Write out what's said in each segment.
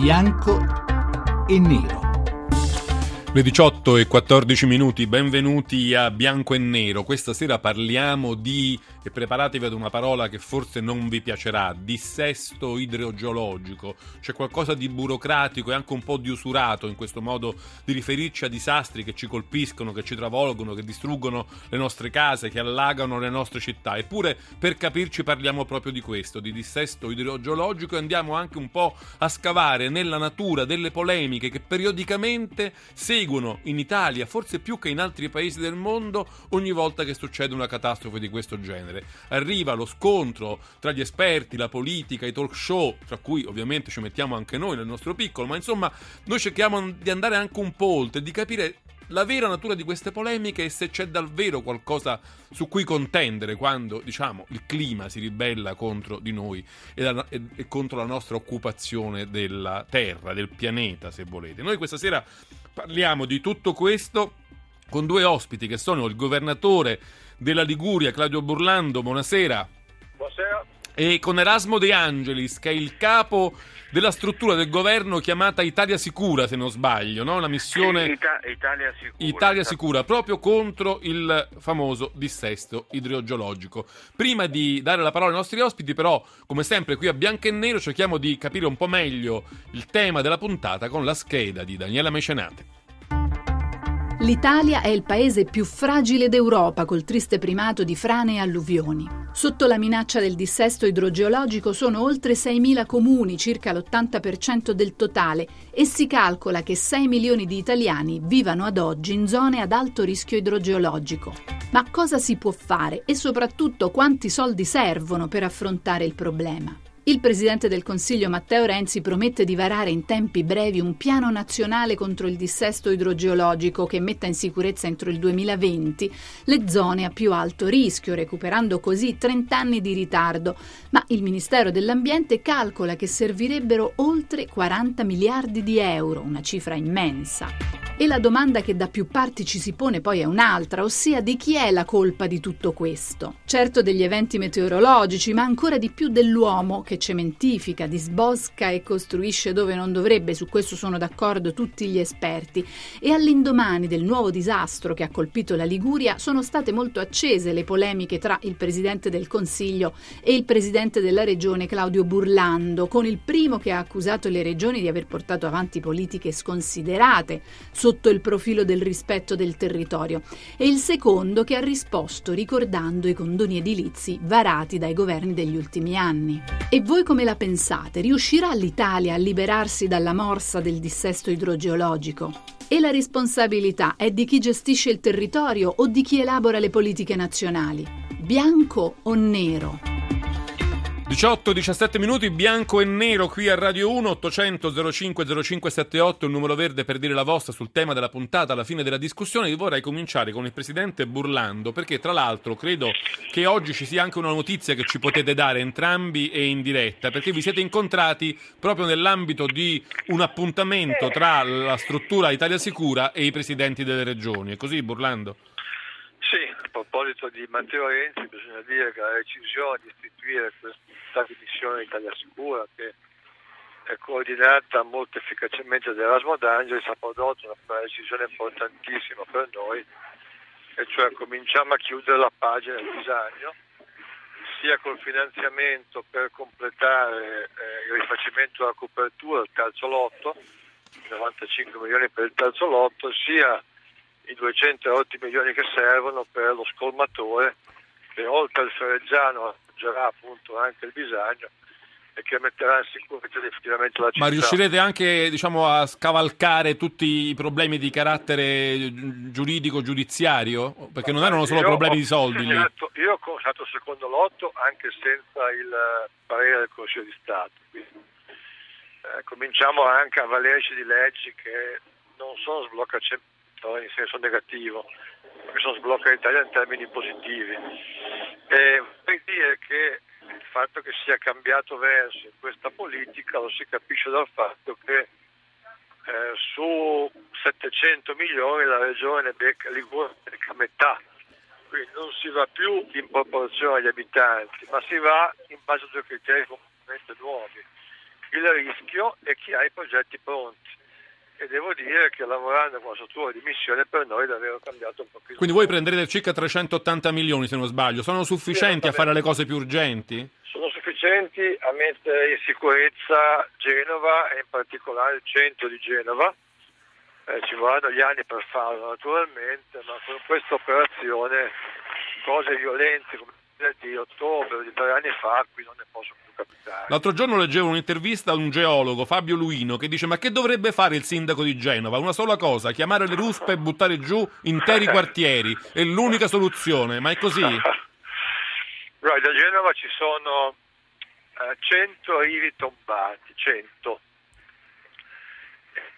bianco e nero. Le 18 e 14 minuti, benvenuti a Bianco e Nero. Questa sera parliamo di, e preparatevi ad una parola che forse non vi piacerà, dissesto idrogeologico. C'è qualcosa di burocratico e anche un po' di usurato in questo modo di riferirci a disastri che ci colpiscono, che ci travolgono, che distruggono le nostre case, che allagano le nostre città. Eppure, per capirci, parliamo proprio di questo, di dissesto idrogeologico e andiamo anche un po' a scavare nella natura delle polemiche che periodicamente seguono in Italia, forse più che in altri paesi del mondo, ogni volta che succede una catastrofe di questo genere. Arriva lo scontro tra gli esperti, la politica, i talk show, tra cui ovviamente ci mettiamo anche noi nel nostro piccolo, ma insomma noi cerchiamo di andare anche un po' oltre, di capire la vera natura di queste polemiche e se c'è davvero qualcosa su cui contendere quando, diciamo, il clima si ribella contro di noi e, la, e, e, contro la nostra occupazione della Terra, del pianeta, se volete. Noi questa sera Parliamo di tutto questo con due ospiti che sono il governatore della Liguria, Claudio Burlando, buonasera. Buonasera. E con Erasmo De Angelis, che è il capo della struttura del governo chiamata Italia Sicura, se non sbaglio, no? La missione Ita- Italia Sicura. Italia Sicura, proprio contro il famoso dissesto idrogeologico. Prima di dare la parola ai nostri ospiti, però, come sempre qui a Bianco e Nero cerchiamo di capire un po' meglio il tema della puntata con la scheda di Daniela Mecenate. L'Italia è il paese più fragile d'Europa col triste primato di frane e alluvioni. Sotto la minaccia del dissesto idrogeologico sono oltre 6.000 comuni, circa l'80% del totale, e si calcola che 6 milioni di italiani vivano ad oggi in zone ad alto rischio idrogeologico. Ma cosa si può fare e soprattutto quanti soldi servono per affrontare il problema? Il Presidente del Consiglio Matteo Renzi promette di varare in tempi brevi un piano nazionale contro il dissesto idrogeologico che metta in sicurezza entro il 2020 le zone a più alto rischio, recuperando così 30 anni di ritardo. Ma il Ministero dell'Ambiente calcola che servirebbero oltre 40 miliardi di euro, una cifra immensa. E la domanda che da più parti ci si pone poi è un'altra, ossia di chi è la colpa di tutto questo? Certo degli eventi meteorologici, ma ancora di più dell'uomo che cementifica, disbosca e costruisce dove non dovrebbe, su questo sono d'accordo tutti gli esperti. E all'indomani del nuovo disastro che ha colpito la Liguria sono state molto accese le polemiche tra il Presidente del Consiglio e il Presidente della Regione Claudio Burlando, con il primo che ha accusato le regioni di aver portato avanti politiche sconsiderate sotto il profilo del rispetto del territorio e il secondo che ha risposto ricordando i condoni edilizi varati dai governi degli ultimi anni. E voi come la pensate? Riuscirà l'Italia a liberarsi dalla morsa del dissesto idrogeologico? E la responsabilità è di chi gestisce il territorio o di chi elabora le politiche nazionali? Bianco o nero? 18-17 minuti, bianco e nero qui a Radio 1, 800 05 0578, il numero verde per dire la vostra sul tema della puntata alla fine della discussione. Io vorrei cominciare con il Presidente Burlando, perché tra l'altro credo che oggi ci sia anche una notizia che ci potete dare entrambi e in diretta, perché vi siete incontrati proprio nell'ambito di un appuntamento tra la struttura Italia Sicura e i Presidenti delle regioni. È così Burlando? Sì, a proposito di Matteo Renzi bisogna dire che la decisione di istituire questa missione Italia Sicura che è coordinata molto efficacemente da Erasmo D'Angelis ha prodotto una decisione importantissima per noi e cioè cominciamo a chiudere la pagina del disagno sia col finanziamento per completare eh, il rifacimento della copertura del terzo lotto 95 milioni per il terzo lotto sia i 208 milioni che servono per lo scolmatore che oltre al Ferreggiano appoggerà appunto anche il Bisagno e che metterà in sicurezza definitivamente la città. Ma riuscirete anche diciamo, a scavalcare tutti i problemi di carattere giuridico-giudiziario? Perché non erano solo problemi di soldi. Io ho constato il secondo lotto anche senza il parere del Consiglio di Stato. Quindi, eh, cominciamo anche a valerci di leggi che non sono sbloccazioni in senso negativo, questo sblocca l'Italia in termini positivi. E vorrei dire che il fatto che sia cambiato verso questa politica lo si capisce dal fatto che eh, su 700 milioni la regione becca Liguria becca metà, quindi non si va più in proporzione agli abitanti, ma si va in base a due criteri completamente nuovi, il rischio e chi ha i progetti pronti. E devo dire che lavorando con la struttura di missione per noi è davvero cambiato un pochino. Quindi voi prenderete circa 380 milioni se non sbaglio, sono sufficienti sì, a fare le cose più urgenti? Sono sufficienti a mettere in sicurezza Genova e in particolare il centro di Genova. Eh, ci vorranno gli anni per farlo naturalmente, ma con questa operazione cose violente come di ottobre di tre anni fa qui non ne posso più capitare. L'altro giorno leggevo un'intervista a un geologo, Fabio Luino, che dice ma che dovrebbe fare il sindaco di Genova? Una sola cosa, chiamare le ruspe e buttare giù interi quartieri, è l'unica soluzione, ma è così? Guarda, a Genova ci sono uh, 100 rivi tombati, 100.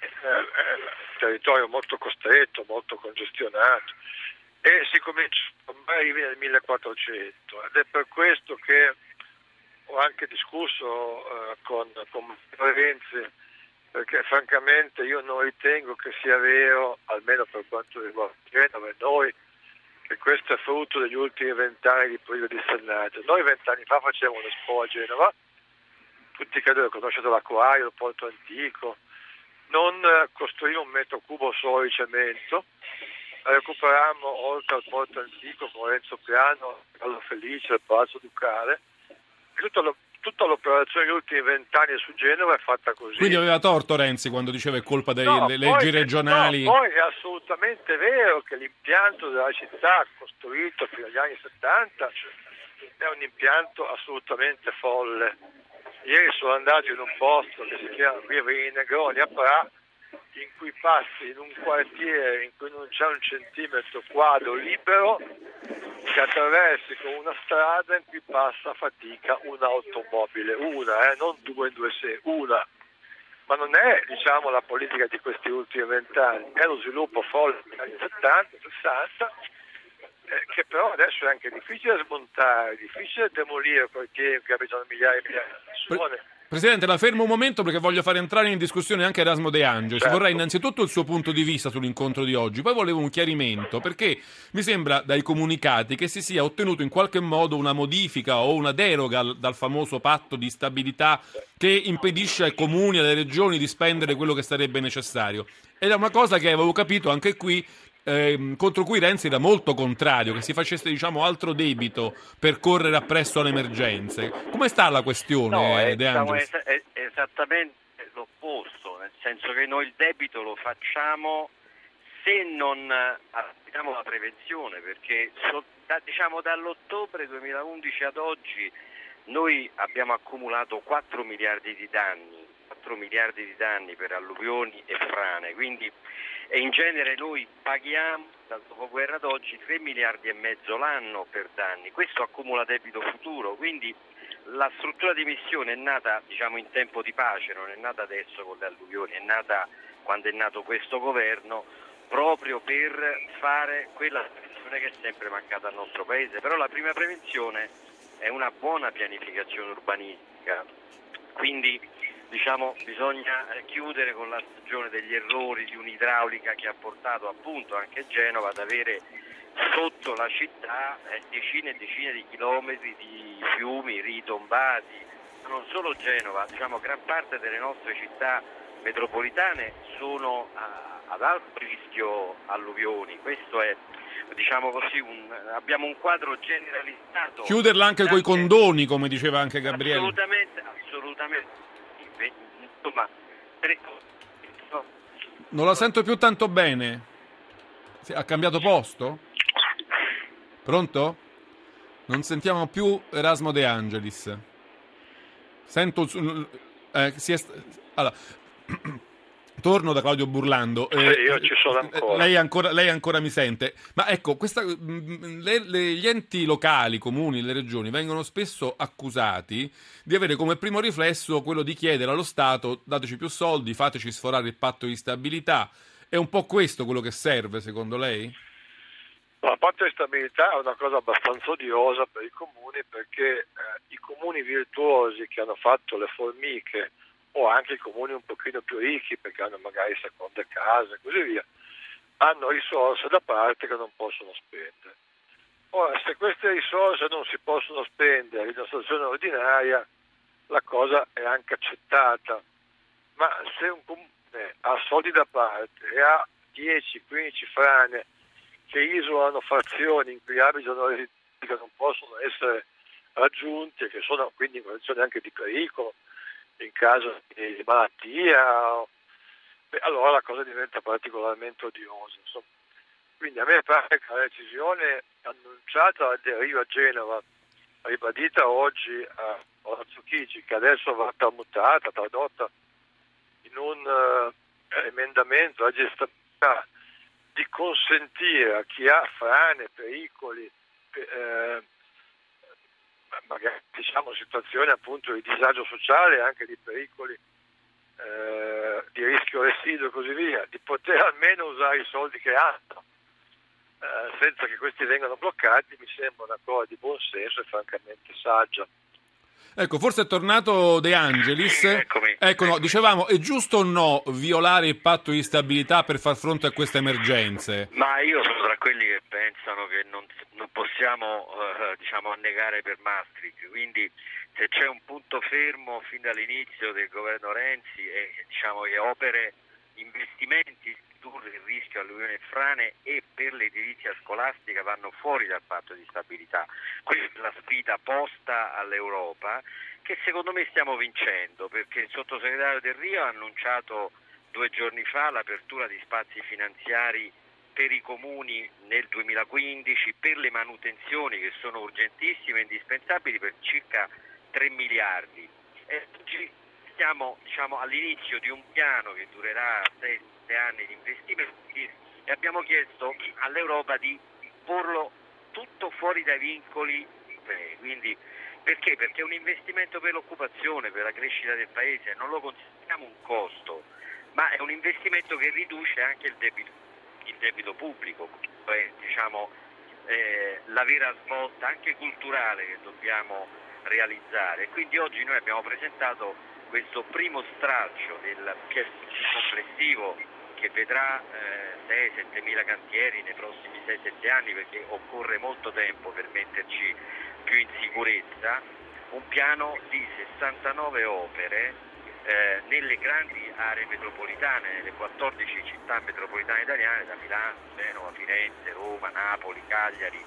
Eh, eh, territorio molto costretto, molto congestionato e si comincia ormai nel 1400 ed è per questo che ho anche discusso eh, con, con Renzi perché francamente io non ritengo che sia vero, almeno per quanto riguarda Genova e noi, che questo è frutto degli ultimi vent'anni di periodo di sannaggio. Noi vent'anni fa facevamo un'espo a Genova, tutti credo che conoscete l'acquario, il porto antico, non costruire un metro cubo solo di cemento, recuperammo oltre al porto antico con Lorenzo Piano, Carlo Felice, il Palazzo Ducale. Tutta, lo, tutta l'operazione degli ultimi vent'anni su Genova è fatta così. Quindi aveva torto Renzi quando diceva è colpa delle no, leggi regionali. No, poi è assolutamente vero che l'impianto della città costruito fino agli anni 70 è un impianto assolutamente folle. Ieri sono andato in un posto che si chiama Via Negroni a Pra in cui passi in un quartiere in cui non c'è un centimetro quadro libero, che attraversi con una strada in cui passa a fatica un'automobile, una, eh, non due, due, sei, una. Ma non è diciamo, la politica di questi ultimi vent'anni, è lo sviluppo folle degli anni 70, 60, eh, che però adesso è anche difficile smontare, difficile demolire che abitano migliaia e migliaia di persone. Presidente, la fermo un momento perché voglio fare entrare in discussione anche Erasmo De Angelis. Certo. Vorrei innanzitutto il suo punto di vista sull'incontro di oggi, poi volevo un chiarimento perché mi sembra dai comunicati che si sia ottenuto in qualche modo una modifica o una deroga dal famoso patto di stabilità che impedisce ai comuni e alle regioni di spendere quello che sarebbe necessario. Ed è una cosa che avevo capito anche qui eh, contro cui Renzi era molto contrario, che si facesse diciamo, altro debito per correre appresso alle emergenze. Come sta la questione, no, è, De Angelis? È, è esattamente l'opposto, nel senso che noi il debito lo facciamo se non applichiamo la prevenzione, perché so, da, diciamo, dall'ottobre 2011 ad oggi noi abbiamo accumulato 4 miliardi di danni, 4 miliardi di danni per alluvioni e frane, quindi e in genere noi paghiamo dal dopoguerra ad oggi 3 miliardi e mezzo l'anno per danni, questo accumula debito futuro, quindi la struttura di missione è nata diciamo, in tempo di pace, non è nata adesso con le alluvioni, è nata quando è nato questo governo proprio per fare quella prevenzione che è sempre mancata al nostro Paese, però la prima prevenzione è una buona pianificazione urbanistica, quindi diciamo, bisogna eh, chiudere con la stagione degli errori di un'idraulica che ha portato appunto anche Genova ad avere sotto la città eh, decine e decine di chilometri di fiumi ritombati. Non solo Genova, diciamo, gran parte delle nostre città metropolitane sono a, ad alto rischio alluvioni. Questo è diciamo così, un, abbiamo un quadro generalizzato. Chiuderla anche con i condoni, come diceva anche Gabriele. Assolutamente, assolutamente insomma, non la sento più tanto bene. Ha cambiato posto? Pronto? Non sentiamo più Erasmo De Angelis. Sento. Eh, si è, allora, Torno da Claudio Burlando. Eh, io ci sono ancora. Lei, ancora. lei ancora mi sente. Ma ecco, questa, mm, le, le, gli enti locali, i comuni, le regioni vengono spesso accusati di avere come primo riflesso quello di chiedere allo Stato dateci più soldi, fateci sforare il patto di stabilità. È un po' questo quello che serve, secondo lei? La patto di stabilità è una cosa abbastanza odiosa per i comuni perché eh, i comuni virtuosi che hanno fatto le formiche o anche i comuni un pochino più ricchi perché hanno magari seconde case e così via, hanno risorse da parte che non possono spendere. Ora, se queste risorse non si possono spendere in una situazione ordinaria, la cosa è anche accettata. Ma se un comune ha soldi da parte e ha 10-15 frane che isolano frazioni in cui abitano residenti che non possono essere raggiunti e che sono quindi in condizioni anche di pericolo in caso di malattia, beh, allora la cosa diventa particolarmente odiosa. Insomma. Quindi a me pare che la decisione annunciata deriva a Genova, ribadita oggi a Palazzo Chigi, che adesso va tramutata, tradotta in un uh, emendamento a gestabilità di consentire a chi ha frane, pericoli, eh, magari diciamo situazioni appunto di disagio sociale anche di pericoli eh, di rischio residuo e così via, di poter almeno usare i soldi che hanno eh, senza che questi vengano bloccati mi sembra una cosa di buon senso e francamente saggia. Ecco, forse è tornato De Angelis. Eccomi. Ecco, no, dicevamo, è giusto o no violare il patto di stabilità per far fronte a queste emergenze? Ma io sono tra quelli che pensano che non, non possiamo eh, diciamo, annegare per Maastricht, quindi se c'è un punto fermo fin dall'inizio del governo Renzi e diciamo, opere investimenti ridurre il rischio alluvioni e frane e per l'edilizia scolastica vanno fuori dal patto di stabilità. Questa è la sfida posta all'Europa che secondo me stiamo vincendo perché il sottosegretario Del Rio ha annunciato due giorni fa l'apertura di spazi finanziari per i comuni nel 2015 per le manutenzioni che sono urgentissime e indispensabili per circa 3 miliardi. E siamo diciamo, all'inizio di un piano che durerà 6-7 anni di investimenti e abbiamo chiesto all'Europa di porlo tutto fuori dai vincoli europei. Quindi, perché? Perché è un investimento per l'occupazione, per la crescita del paese, non lo consideriamo un costo, ma è un investimento che riduce anche il debito, il debito pubblico, cioè, diciamo, eh, la vera svolta anche culturale che dobbiamo realizzare. Quindi oggi noi abbiamo presentato questo primo stralcio del PSC complessivo che vedrà eh, 6-7 mila cantieri nei prossimi 6-7 anni perché occorre molto tempo per metterci più in sicurezza, un piano di 69 opere eh, nelle grandi aree metropolitane, nelle 14 città metropolitane italiane, da Milano, Genova, Firenze, Roma, Napoli, Cagliari,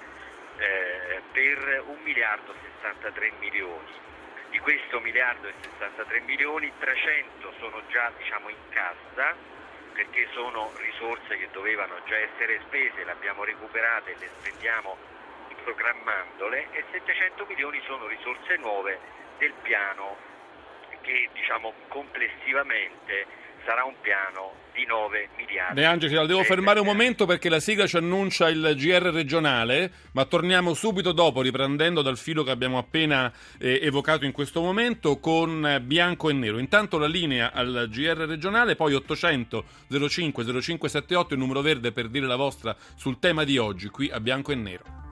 per 1 miliardo 63 milioni. Di questo miliardo e 63 milioni, 300 sono già diciamo, in cassa perché sono risorse che dovevano già essere spese, le abbiamo recuperate e le spendiamo programmandole e 700 milioni sono risorse nuove del piano che diciamo, complessivamente sarà un piano di 9 miliardi. De Angeli, la devo fermare un momento perché la sigla ci annuncia il GR regionale, ma torniamo subito dopo, riprendendo dal filo che abbiamo appena eh, evocato in questo momento, con bianco e nero. Intanto la linea al GR regionale, poi 800 05 0578, il numero verde per dire la vostra sul tema di oggi, qui a bianco e nero.